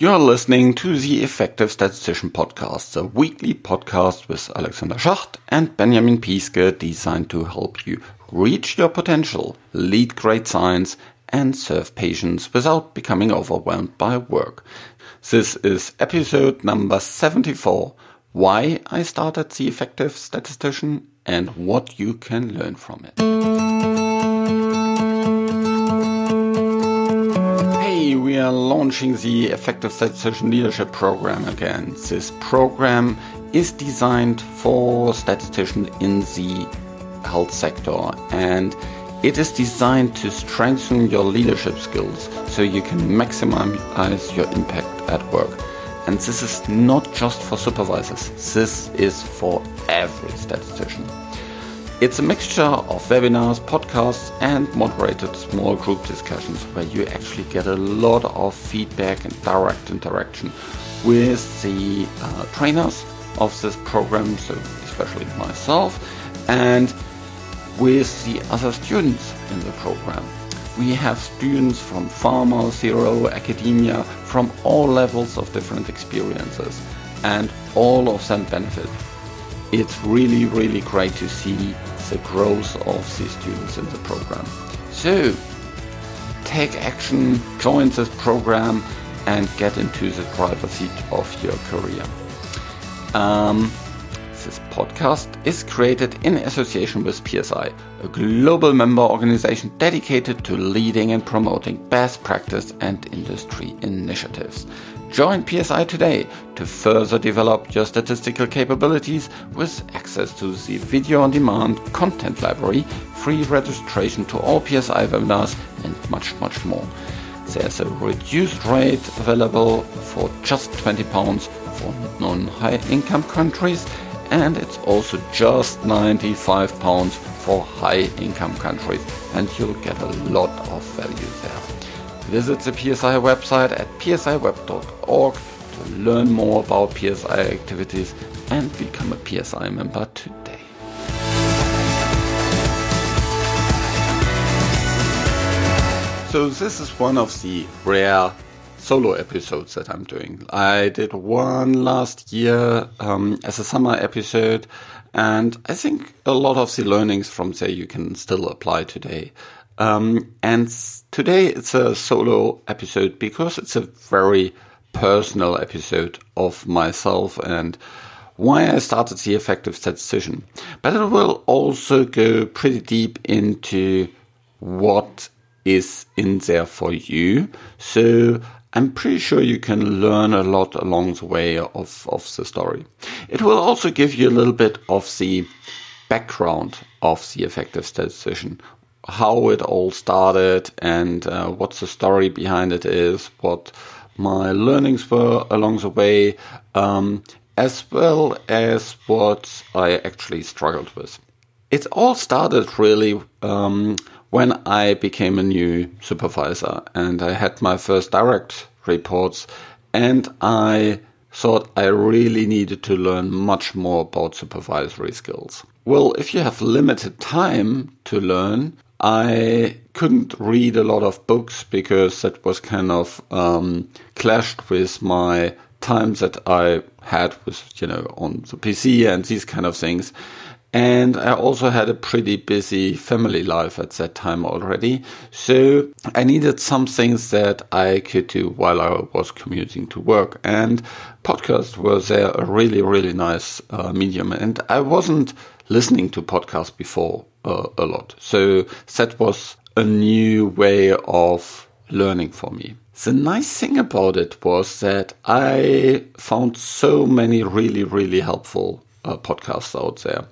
You're listening to the Effective Statistician Podcast, a weekly podcast with Alexander Schacht and Benjamin Piske designed to help you reach your potential, lead great science, and serve patients without becoming overwhelmed by work. This is episode number 74 Why I Started the Effective Statistician and what you can learn from it. We are launching the Effective Statistician Leadership Program again. This program is designed for statisticians in the health sector and it is designed to strengthen your leadership skills so you can maximize your impact at work. And this is not just for supervisors, this is for every statistician. It's a mixture of webinars, podcasts, and moderated small group discussions where you actually get a lot of feedback and direct interaction with the uh, trainers of this program, so especially myself, and with the other students in the program. We have students from pharma, CRO, academia, from all levels of different experiences, and all of them benefit. It's really, really great to see the growth of the students in the program. So, take action, join this program, and get into the seat of your career. Um, this podcast is created in association with PSI, a global member organization dedicated to leading and promoting best practice and industry initiatives. Join PSI today to further develop your statistical capabilities with access to the video on demand content library, free registration to all PSI webinars, and much, much more. There's a reduced rate available for just 20 pounds for non high income countries and it's also just 95 pounds for high income countries and you'll get a lot of value there. Visit the PSI website at psiweb.org to learn more about PSI activities and become a PSI member today. So this is one of the rare solo episodes that I'm doing. I did one last year um, as a summer episode, and I think a lot of the learnings from there you can still apply today. Um, and today it's a solo episode because it's a very personal episode of myself and why I started the effective statistician. But it will also go pretty deep into what is in there for you. So I'm pretty sure you can learn a lot along the way of, of the story. It will also give you a little bit of the background of the effective statistician, how it all started and uh, what the story behind it is, what my learnings were along the way, um, as well as what I actually struggled with. It all started really um, when I became a new supervisor and I had my first direct reports and I thought I really needed to learn much more about supervisory skills. Well, if you have limited time to learn, I couldn't read a lot of books because that was kind of um, clashed with my time that I had with, you know, on the PC and these kind of things. And I also had a pretty busy family life at that time already. So I needed some things that I could do while I was commuting to work. And podcasts were there a really, really nice uh, medium. And I wasn't listening to podcasts before uh, a lot. So that was a new way of learning for me. The nice thing about it was that I found so many really, really helpful uh, podcasts out there.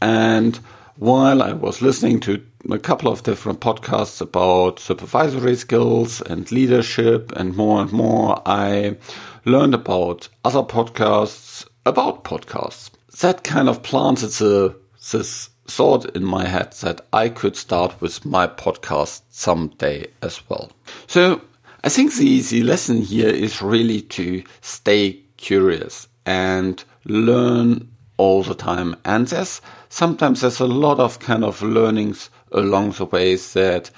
And while I was listening to a couple of different podcasts about supervisory skills and leadership and more and more, I learned about other podcasts about podcasts. That kind of planted the, this thought in my head that I could start with my podcast someday as well. So I think the easy lesson here is really to stay curious and learn all the time. And there's sometimes there's a lot of kind of learnings along the ways that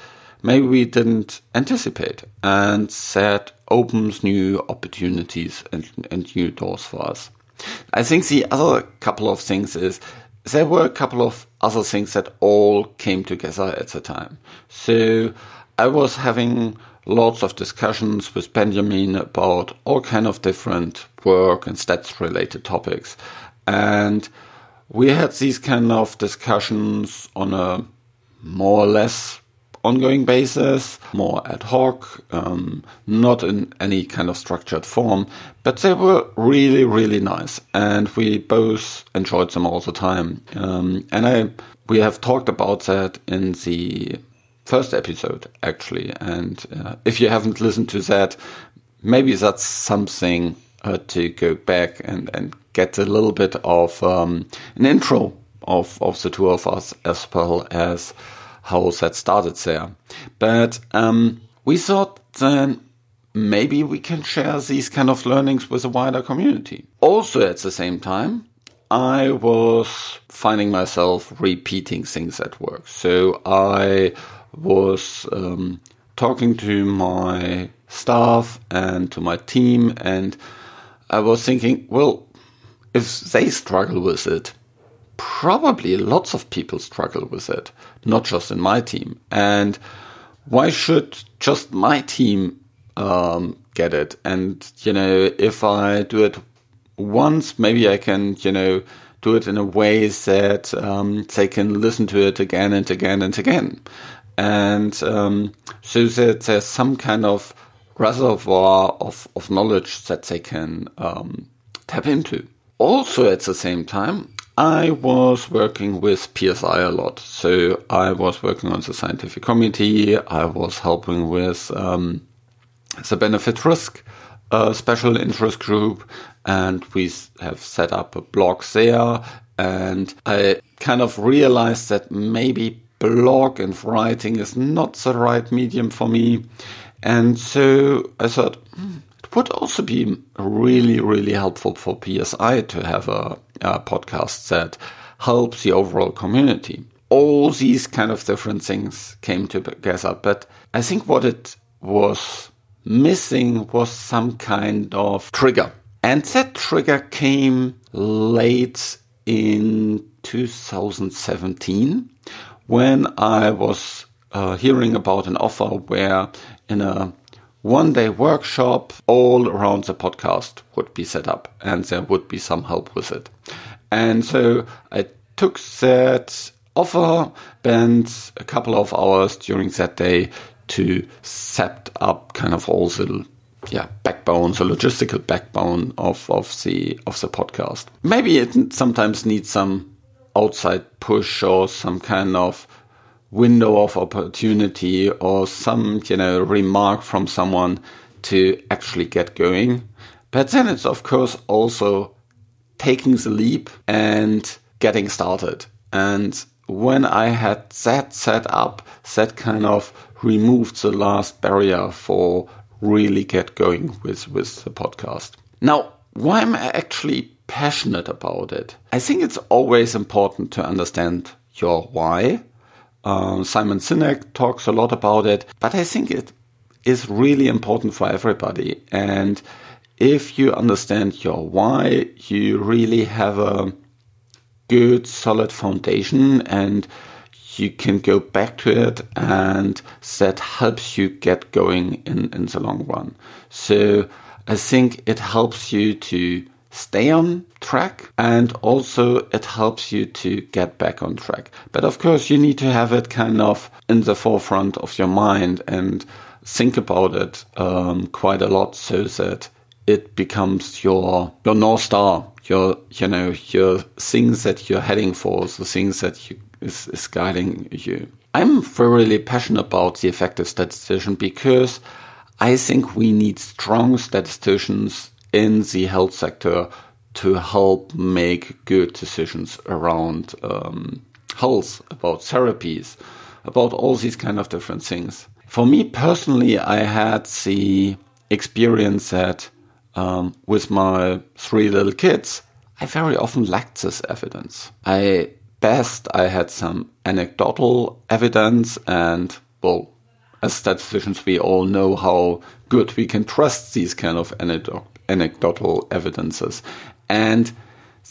maybe we didn't anticipate and that opens new opportunities and, and new doors for us. I think the other couple of things is there were a couple of other things that all came together at the time. So I was having lots of discussions with Benjamin about all kind of different work and stats related topics. And we had these kind of discussions on a more or less ongoing basis, more ad hoc, um, not in any kind of structured form, but they were really, really nice, and we both enjoyed them all the time. Um, and I, we have talked about that in the first episode actually, and uh, if you haven't listened to that, maybe that's something uh, to go back and and get a little bit of um, an intro of of the two of us as well as how that started there. But um, we thought then maybe we can share these kind of learnings with a wider community. Also, at the same time, I was finding myself repeating things at work. So I was um, talking to my staff and to my team, and I was thinking, well, if they struggle with it, probably lots of people struggle with it, not just in my team. And why should just my team um, get it? And, you know, if I do it once, maybe I can, you know, do it in a way that um, they can listen to it again and again and again. And um, so that there's some kind of reservoir of, of knowledge that they can um, tap into. Also, at the same time, I was working with PSI a lot. So I was working on the scientific committee. I was helping with um, the benefit risk uh, special interest group, and we have set up a blog there. And I kind of realized that maybe blog and writing is not the right medium for me. And so I thought, hmm, would also be really, really helpful for PSI to have a, a podcast that helps the overall community. All these kind of different things came together, but I think what it was missing was some kind of trigger. And that trigger came late in 2017 when I was uh, hearing about an offer where in a one day workshop all around the podcast would be set up and there would be some help with it. And so I took that offer, spent a couple of hours during that day to set up kind of all the yeah backbone, the logistical backbone of, of the of the podcast. Maybe it sometimes needs some outside push or some kind of window of opportunity or some, you know, remark from someone to actually get going. But then it's of course also taking the leap and getting started. And when I had that set up, that kind of removed the last barrier for really get going with, with the podcast. Now, why am I actually passionate about it? I think it's always important to understand your why um, Simon Sinek talks a lot about it, but I think it is really important for everybody. And if you understand your why, you really have a good, solid foundation and you can go back to it and that helps you get going in, in the long run. So I think it helps you to stay on track and also it helps you to get back on track. But of course, you need to have it kind of in the forefront of your mind and think about it um, quite a lot so that it becomes your your north star, your you know your things that you're heading for, the things that you, is, is guiding you. I'm really passionate about the effective statistician because I think we need strong statisticians in the health sector to help make good decisions around um, health, about therapies, about all these kind of different things. For me personally, I had the experience that um, with my three little kids, I very often lacked this evidence. I best I had some anecdotal evidence and well, as statisticians, we all know how good we can trust these kind of anecdotal evidences. And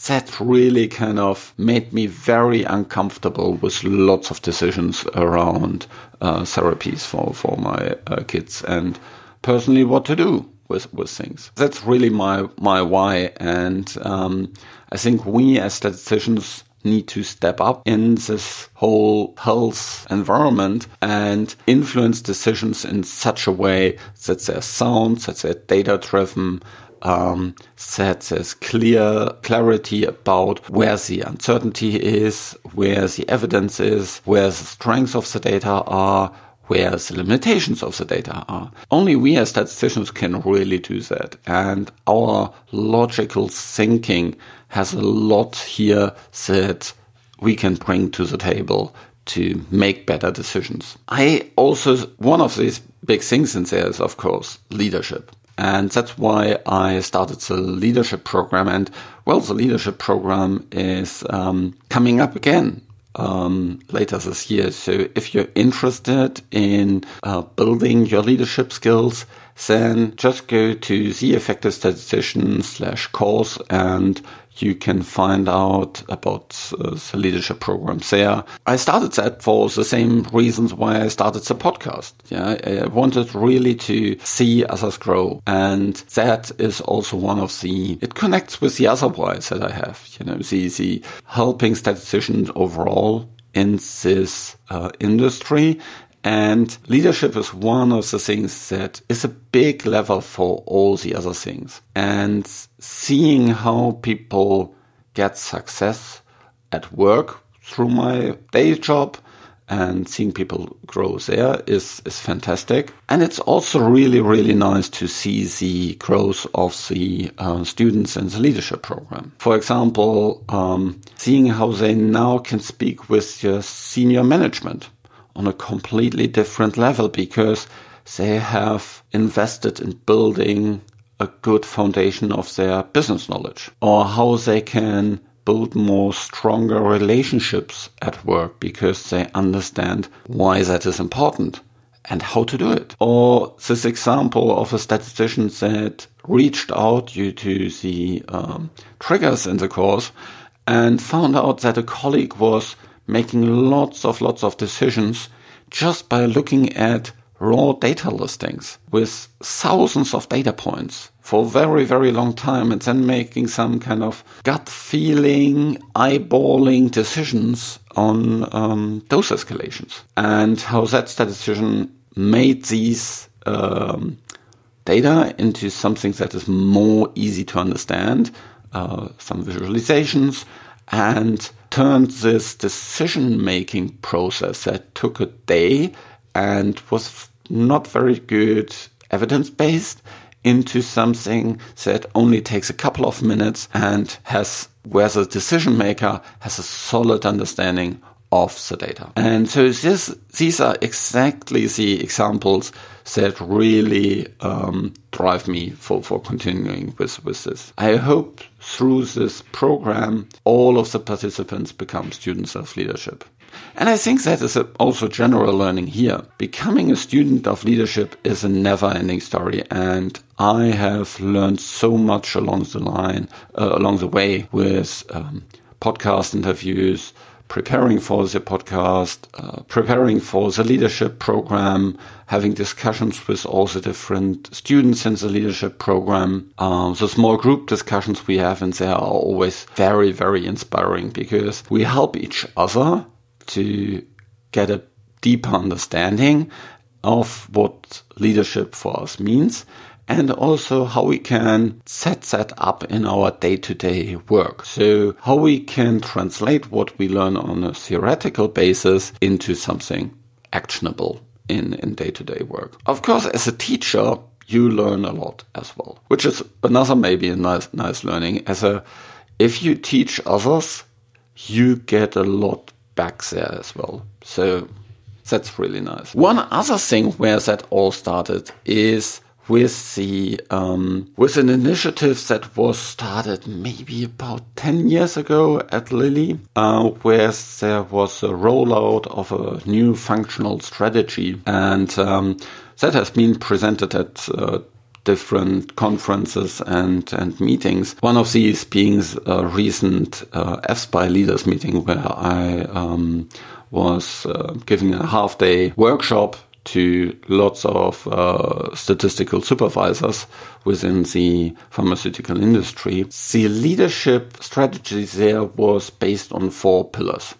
that really kind of made me very uncomfortable with lots of decisions around uh, therapies for, for my uh, kids and personally what to do with, with things. That's really my, my why. And um, I think we as statisticians need to step up in this whole health environment and influence decisions in such a way that they're sound, that they're data driven, um, that there's clear clarity about where the uncertainty is, where the evidence is, where the strengths of the data are, where the limitations of the data are. Only we as statisticians can really do that. And our logical thinking has a lot here that we can bring to the table to make better decisions. I also, one of these big things in there is, of course, leadership. And that's why I started the leadership program. And well, the leadership program is um, coming up again um, later this year. So if you're interested in uh, building your leadership skills, then just go to the effective statistician slash course and you can find out about uh, the leadership programs there. I started that for the same reasons why I started the podcast. Yeah, I wanted really to see others grow. And that is also one of the, it connects with the other whys that I have, you know, the, the helping statisticians overall in this uh, industry and leadership is one of the things that is a big level for all the other things. And seeing how people get success at work through my day job and seeing people grow there is, is fantastic. And it's also really, really nice to see the growth of the uh, students in the leadership program. For example, um, seeing how they now can speak with your senior management on a completely different level because they have invested in building a good foundation of their business knowledge or how they can build more stronger relationships at work because they understand why that is important and how to do it. Or this example of a statistician that reached out due to the um, triggers in the course and found out that a colleague was making lots of lots of decisions just by looking at raw data listings with thousands of data points for a very, very long time and then making some kind of gut feeling, eyeballing decisions on um, dose escalations. And how that statistician made these um, data into something that is more easy to understand, uh, some visualizations, and turned this decision making process that took a day and was not very good evidence based into something that only takes a couple of minutes and has where the decision maker has a solid understanding of the data. And so this, these are exactly the examples that really um, drive me for, for continuing with, with this. I hope through this program, all of the participants become students of leadership. And I think that is also general learning here. Becoming a student of leadership is a never ending story. And I have learned so much along the line, uh, along the way with um, podcast interviews, preparing for the podcast, uh, preparing for the leadership program, having discussions with all the different students in the leadership program. Um, the small group discussions we have in there are always very, very inspiring because we help each other to get a deeper understanding of what leadership for us means and also how we can set that up in our day to day work. So how we can translate what we learn on a theoretical basis into something actionable in, in day to day work. Of course, as a teacher, you learn a lot as well, which is another maybe a nice, nice learning as a, if you teach others, you get a lot back there as well. So that's really nice. One other thing where that all started is with the um, with an initiative that was started maybe about 10 years ago at Lilly, uh, where there was a rollout of a new functional strategy. And um, that has been presented at uh, different conferences and, and meetings. One of these being a recent uh, EFSPI leaders meeting where I um, was uh, giving a half day workshop to lots of uh, statistical supervisors within the pharmaceutical industry. The leadership strategy there was based on four pillars.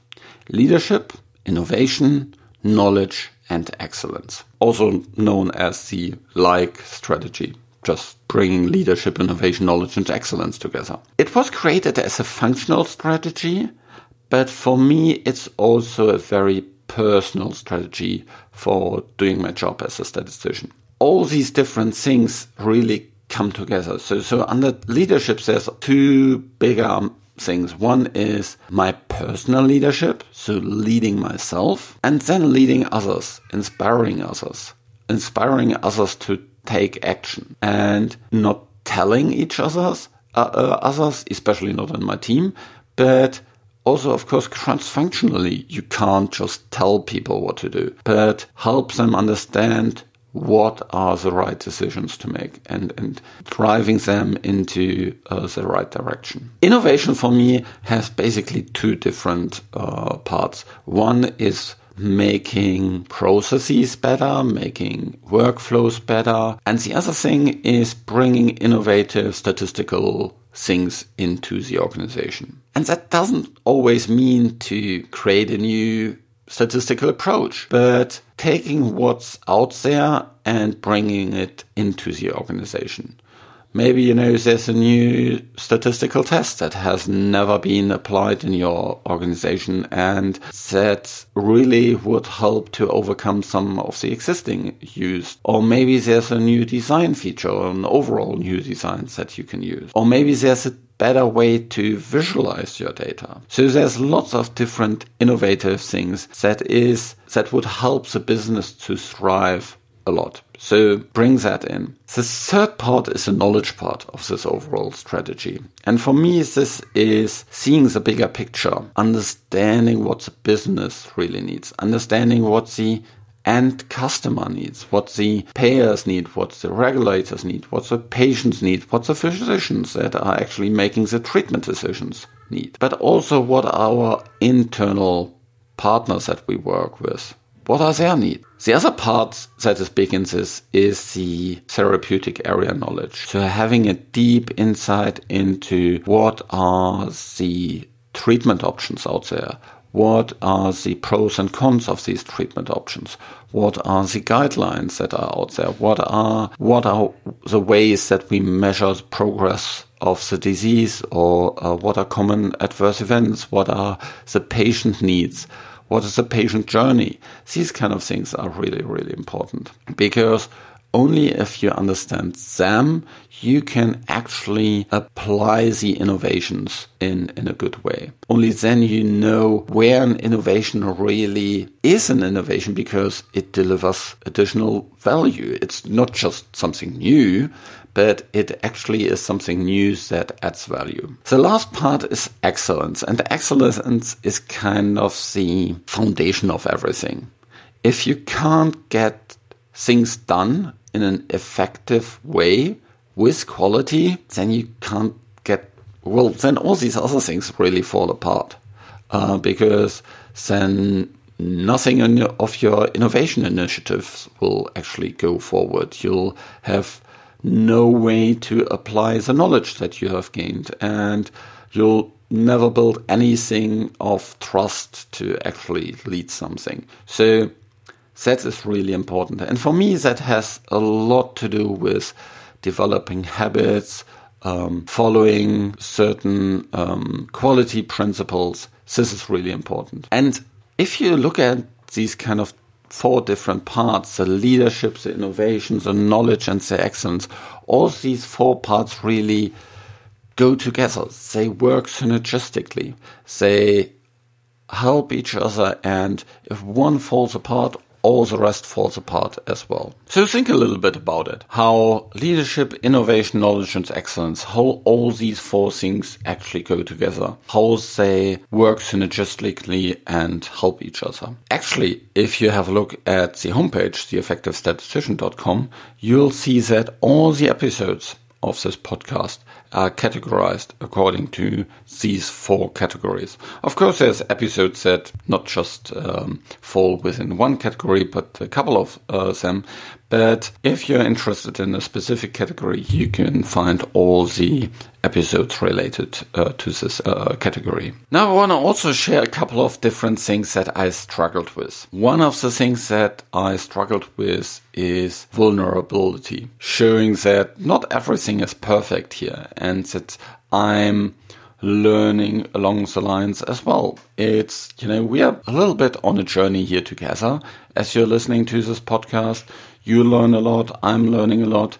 Leadership, innovation, knowledge, and excellence, also known as the like strategy just bringing leadership, innovation, knowledge, and excellence together. It was created as a functional strategy, but for me, it's also a very personal strategy for doing my job as a statistician. All these different things really come together. So, so under leadership, there's two bigger things. One is my personal leadership, so leading myself, and then leading others, inspiring others, inspiring others to take action and not telling each others, uh, uh, others, especially not in my team, but also, of course, cross-functionally, you can't just tell people what to do, but help them understand what are the right decisions to make and, and driving them into uh, the right direction. Innovation for me has basically two different uh, parts. One is making processes better, making workflows better. And the other thing is bringing innovative statistical things into the organization. And that doesn't always mean to create a new statistical approach, but taking what's out there and bringing it into the organization. Maybe, you know, there's a new statistical test that has never been applied in your organization and that really would help to overcome some of the existing use. Or maybe there's a new design feature or an overall new design that you can use. Or maybe there's a better way to visualize your data. So there's lots of different innovative things that is, that would help the business to thrive a lot. So bring that in. The third part is the knowledge part of this overall strategy. And for me, this is seeing the bigger picture, understanding what the business really needs, understanding what the end customer needs, what the payers need, what the regulators need, what the patients need, what the physicians that are actually making the treatment decisions need, but also what our internal partners that we work with what are their needs? The other part that this is the therapeutic area knowledge. So having a deep insight into what are the treatment options out there. What are the pros and cons of these treatment options? What are the guidelines that are out there? What are, what are the ways that we measure the progress of the disease or uh, what are common adverse events? What are the patient needs? What is the patient journey? These kind of things are really, really important because only if you understand them, you can actually apply the innovations in, in a good way. Only then you know where an innovation really is an innovation because it delivers additional value. It's not just something new, but it actually is something new that adds value. The last part is excellence, and excellence is kind of the foundation of everything. If you can't get things done in an effective way with quality, then you can't get, well, then all these other things really fall apart. Uh, because then nothing of your innovation initiatives will actually go forward. You'll have no way to apply the knowledge that you have gained, and you'll never build anything of trust to actually lead something. So that is really important. And for me, that has a lot to do with developing habits, um, following certain um, quality principles. This is really important. And if you look at these kind of four different parts the leadership, the innovation, the knowledge, and the excellence. All these four parts really go together. They work synergistically. They help each other, and if one falls apart, all the rest falls apart as well. So think a little bit about it. How leadership, innovation, knowledge and excellence, how all these four things actually go together. How they work synergistically and help each other. Actually, if you have a look at the homepage, theeffectivestatistician.com, you'll see that all the episodes of this podcast are categorized according to these four categories. Of course, there's episodes that not just um, fall within one category, but a couple of uh, them. But if you're interested in a specific category, you can find all the episodes related uh, to this uh, category. Now, I want to also share a couple of different things that I struggled with. One of the things that I struggled with is vulnerability, showing that not everything is perfect here and that I'm learning along the lines as well. It's, you know, we are a little bit on a journey here together. As you're listening to this podcast, you learn a lot, I'm learning a lot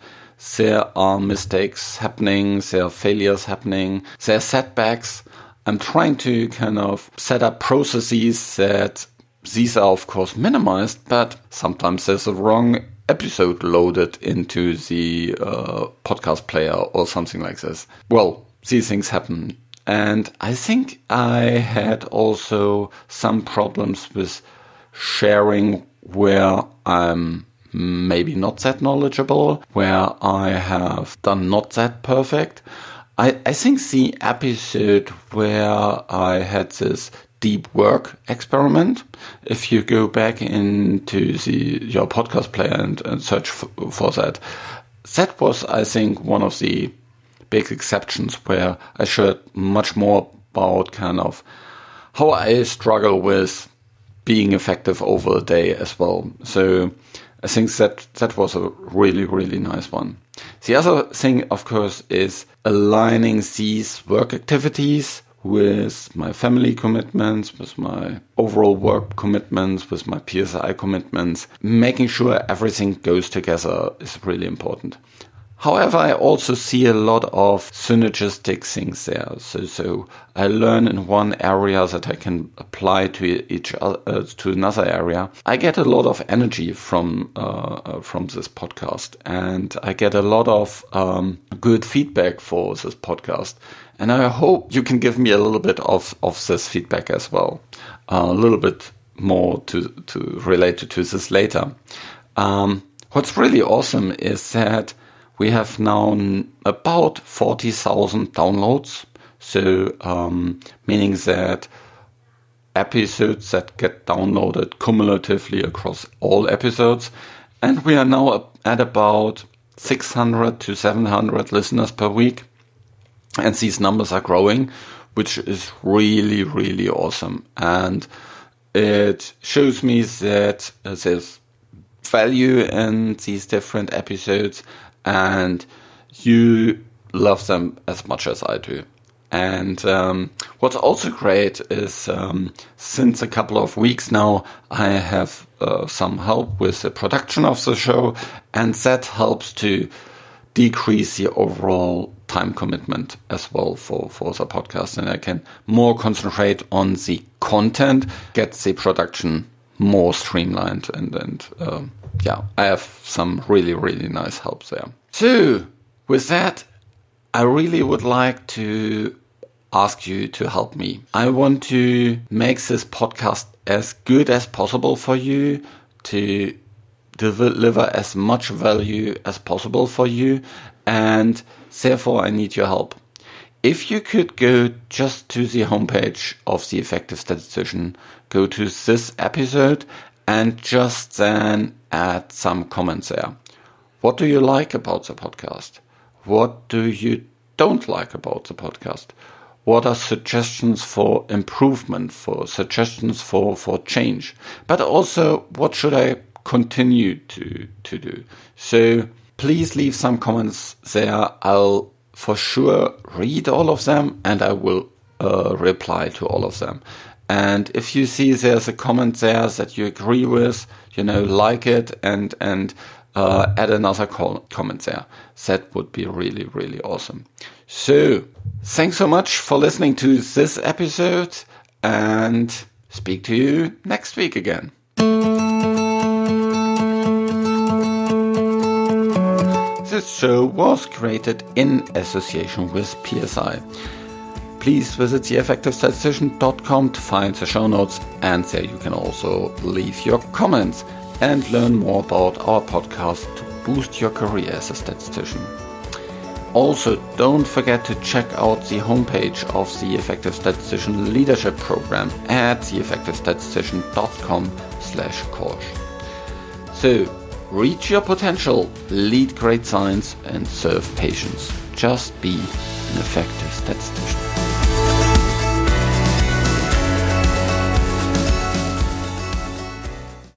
there are mistakes happening, there are failures happening, there are setbacks. I'm trying to kind of set up processes that these are of course minimized, but sometimes there's a wrong episode loaded into the uh, podcast player or something like this. Well, these things happen. And I think I had also some problems with sharing where I'm maybe not that knowledgeable, where I have done not that perfect. I, I think the episode where I had this deep work experiment, if you go back into the your podcast player and, and search for, for that, that was, I think, one of the big exceptions where I shared much more about kind of how I struggle with being effective over a day as well. So I think that that was a really, really nice one. The other thing, of course, is aligning these work activities with my family commitments, with my overall work commitments, with my PSI commitments. Making sure everything goes together is really important. However, I also see a lot of synergistic things there. So, so I learn in one area that I can apply to each other, uh, to another area. I get a lot of energy from uh, uh, from this podcast, and I get a lot of um, good feedback for this podcast. And I hope you can give me a little bit of of this feedback as well, uh, a little bit more to to relate to this later. Um, what's really awesome is that we have now about 40,000 downloads. So, um, meaning that episodes that get downloaded cumulatively across all episodes. And we are now at about 600 to 700 listeners per week. And these numbers are growing, which is really, really awesome. And it shows me that there's value in these different episodes and you love them as much as I do. And um, what's also great is um, since a couple of weeks now, I have uh, some help with the production of the show, and that helps to decrease the overall time commitment as well for, for the podcast. And I can more concentrate on the content, get the production more streamlined, and, and um, yeah, I have some really, really nice help there. So, with that, I really would like to ask you to help me. I want to make this podcast as good as possible for you, to deliver as much value as possible for you, and therefore I need your help. If you could go just to the homepage of the Effective Statistician, go to this episode and just then add some comments there. What do you like about the podcast? What do you don't like about the podcast? What are suggestions for improvement, for suggestions for, for change? But also, what should I continue to, to do? So please leave some comments there. I'll for sure read all of them and I will uh, reply to all of them. And if you see there's a comment there that you agree with, you know, like it and and uh, add another comment there. That would be really really awesome. So thanks so much for listening to this episode, and speak to you next week again. This show was created in association with PSI. Please visit theeffectivestatistician.com to find the show notes, and there you can also leave your comments and learn more about our podcast to boost your career as a statistician. Also, don't forget to check out the homepage of the Effective Statistician Leadership Program at theeffectivestatistician.com slash course. So, reach your potential, lead great science, and serve patients. Just be an effective statistician.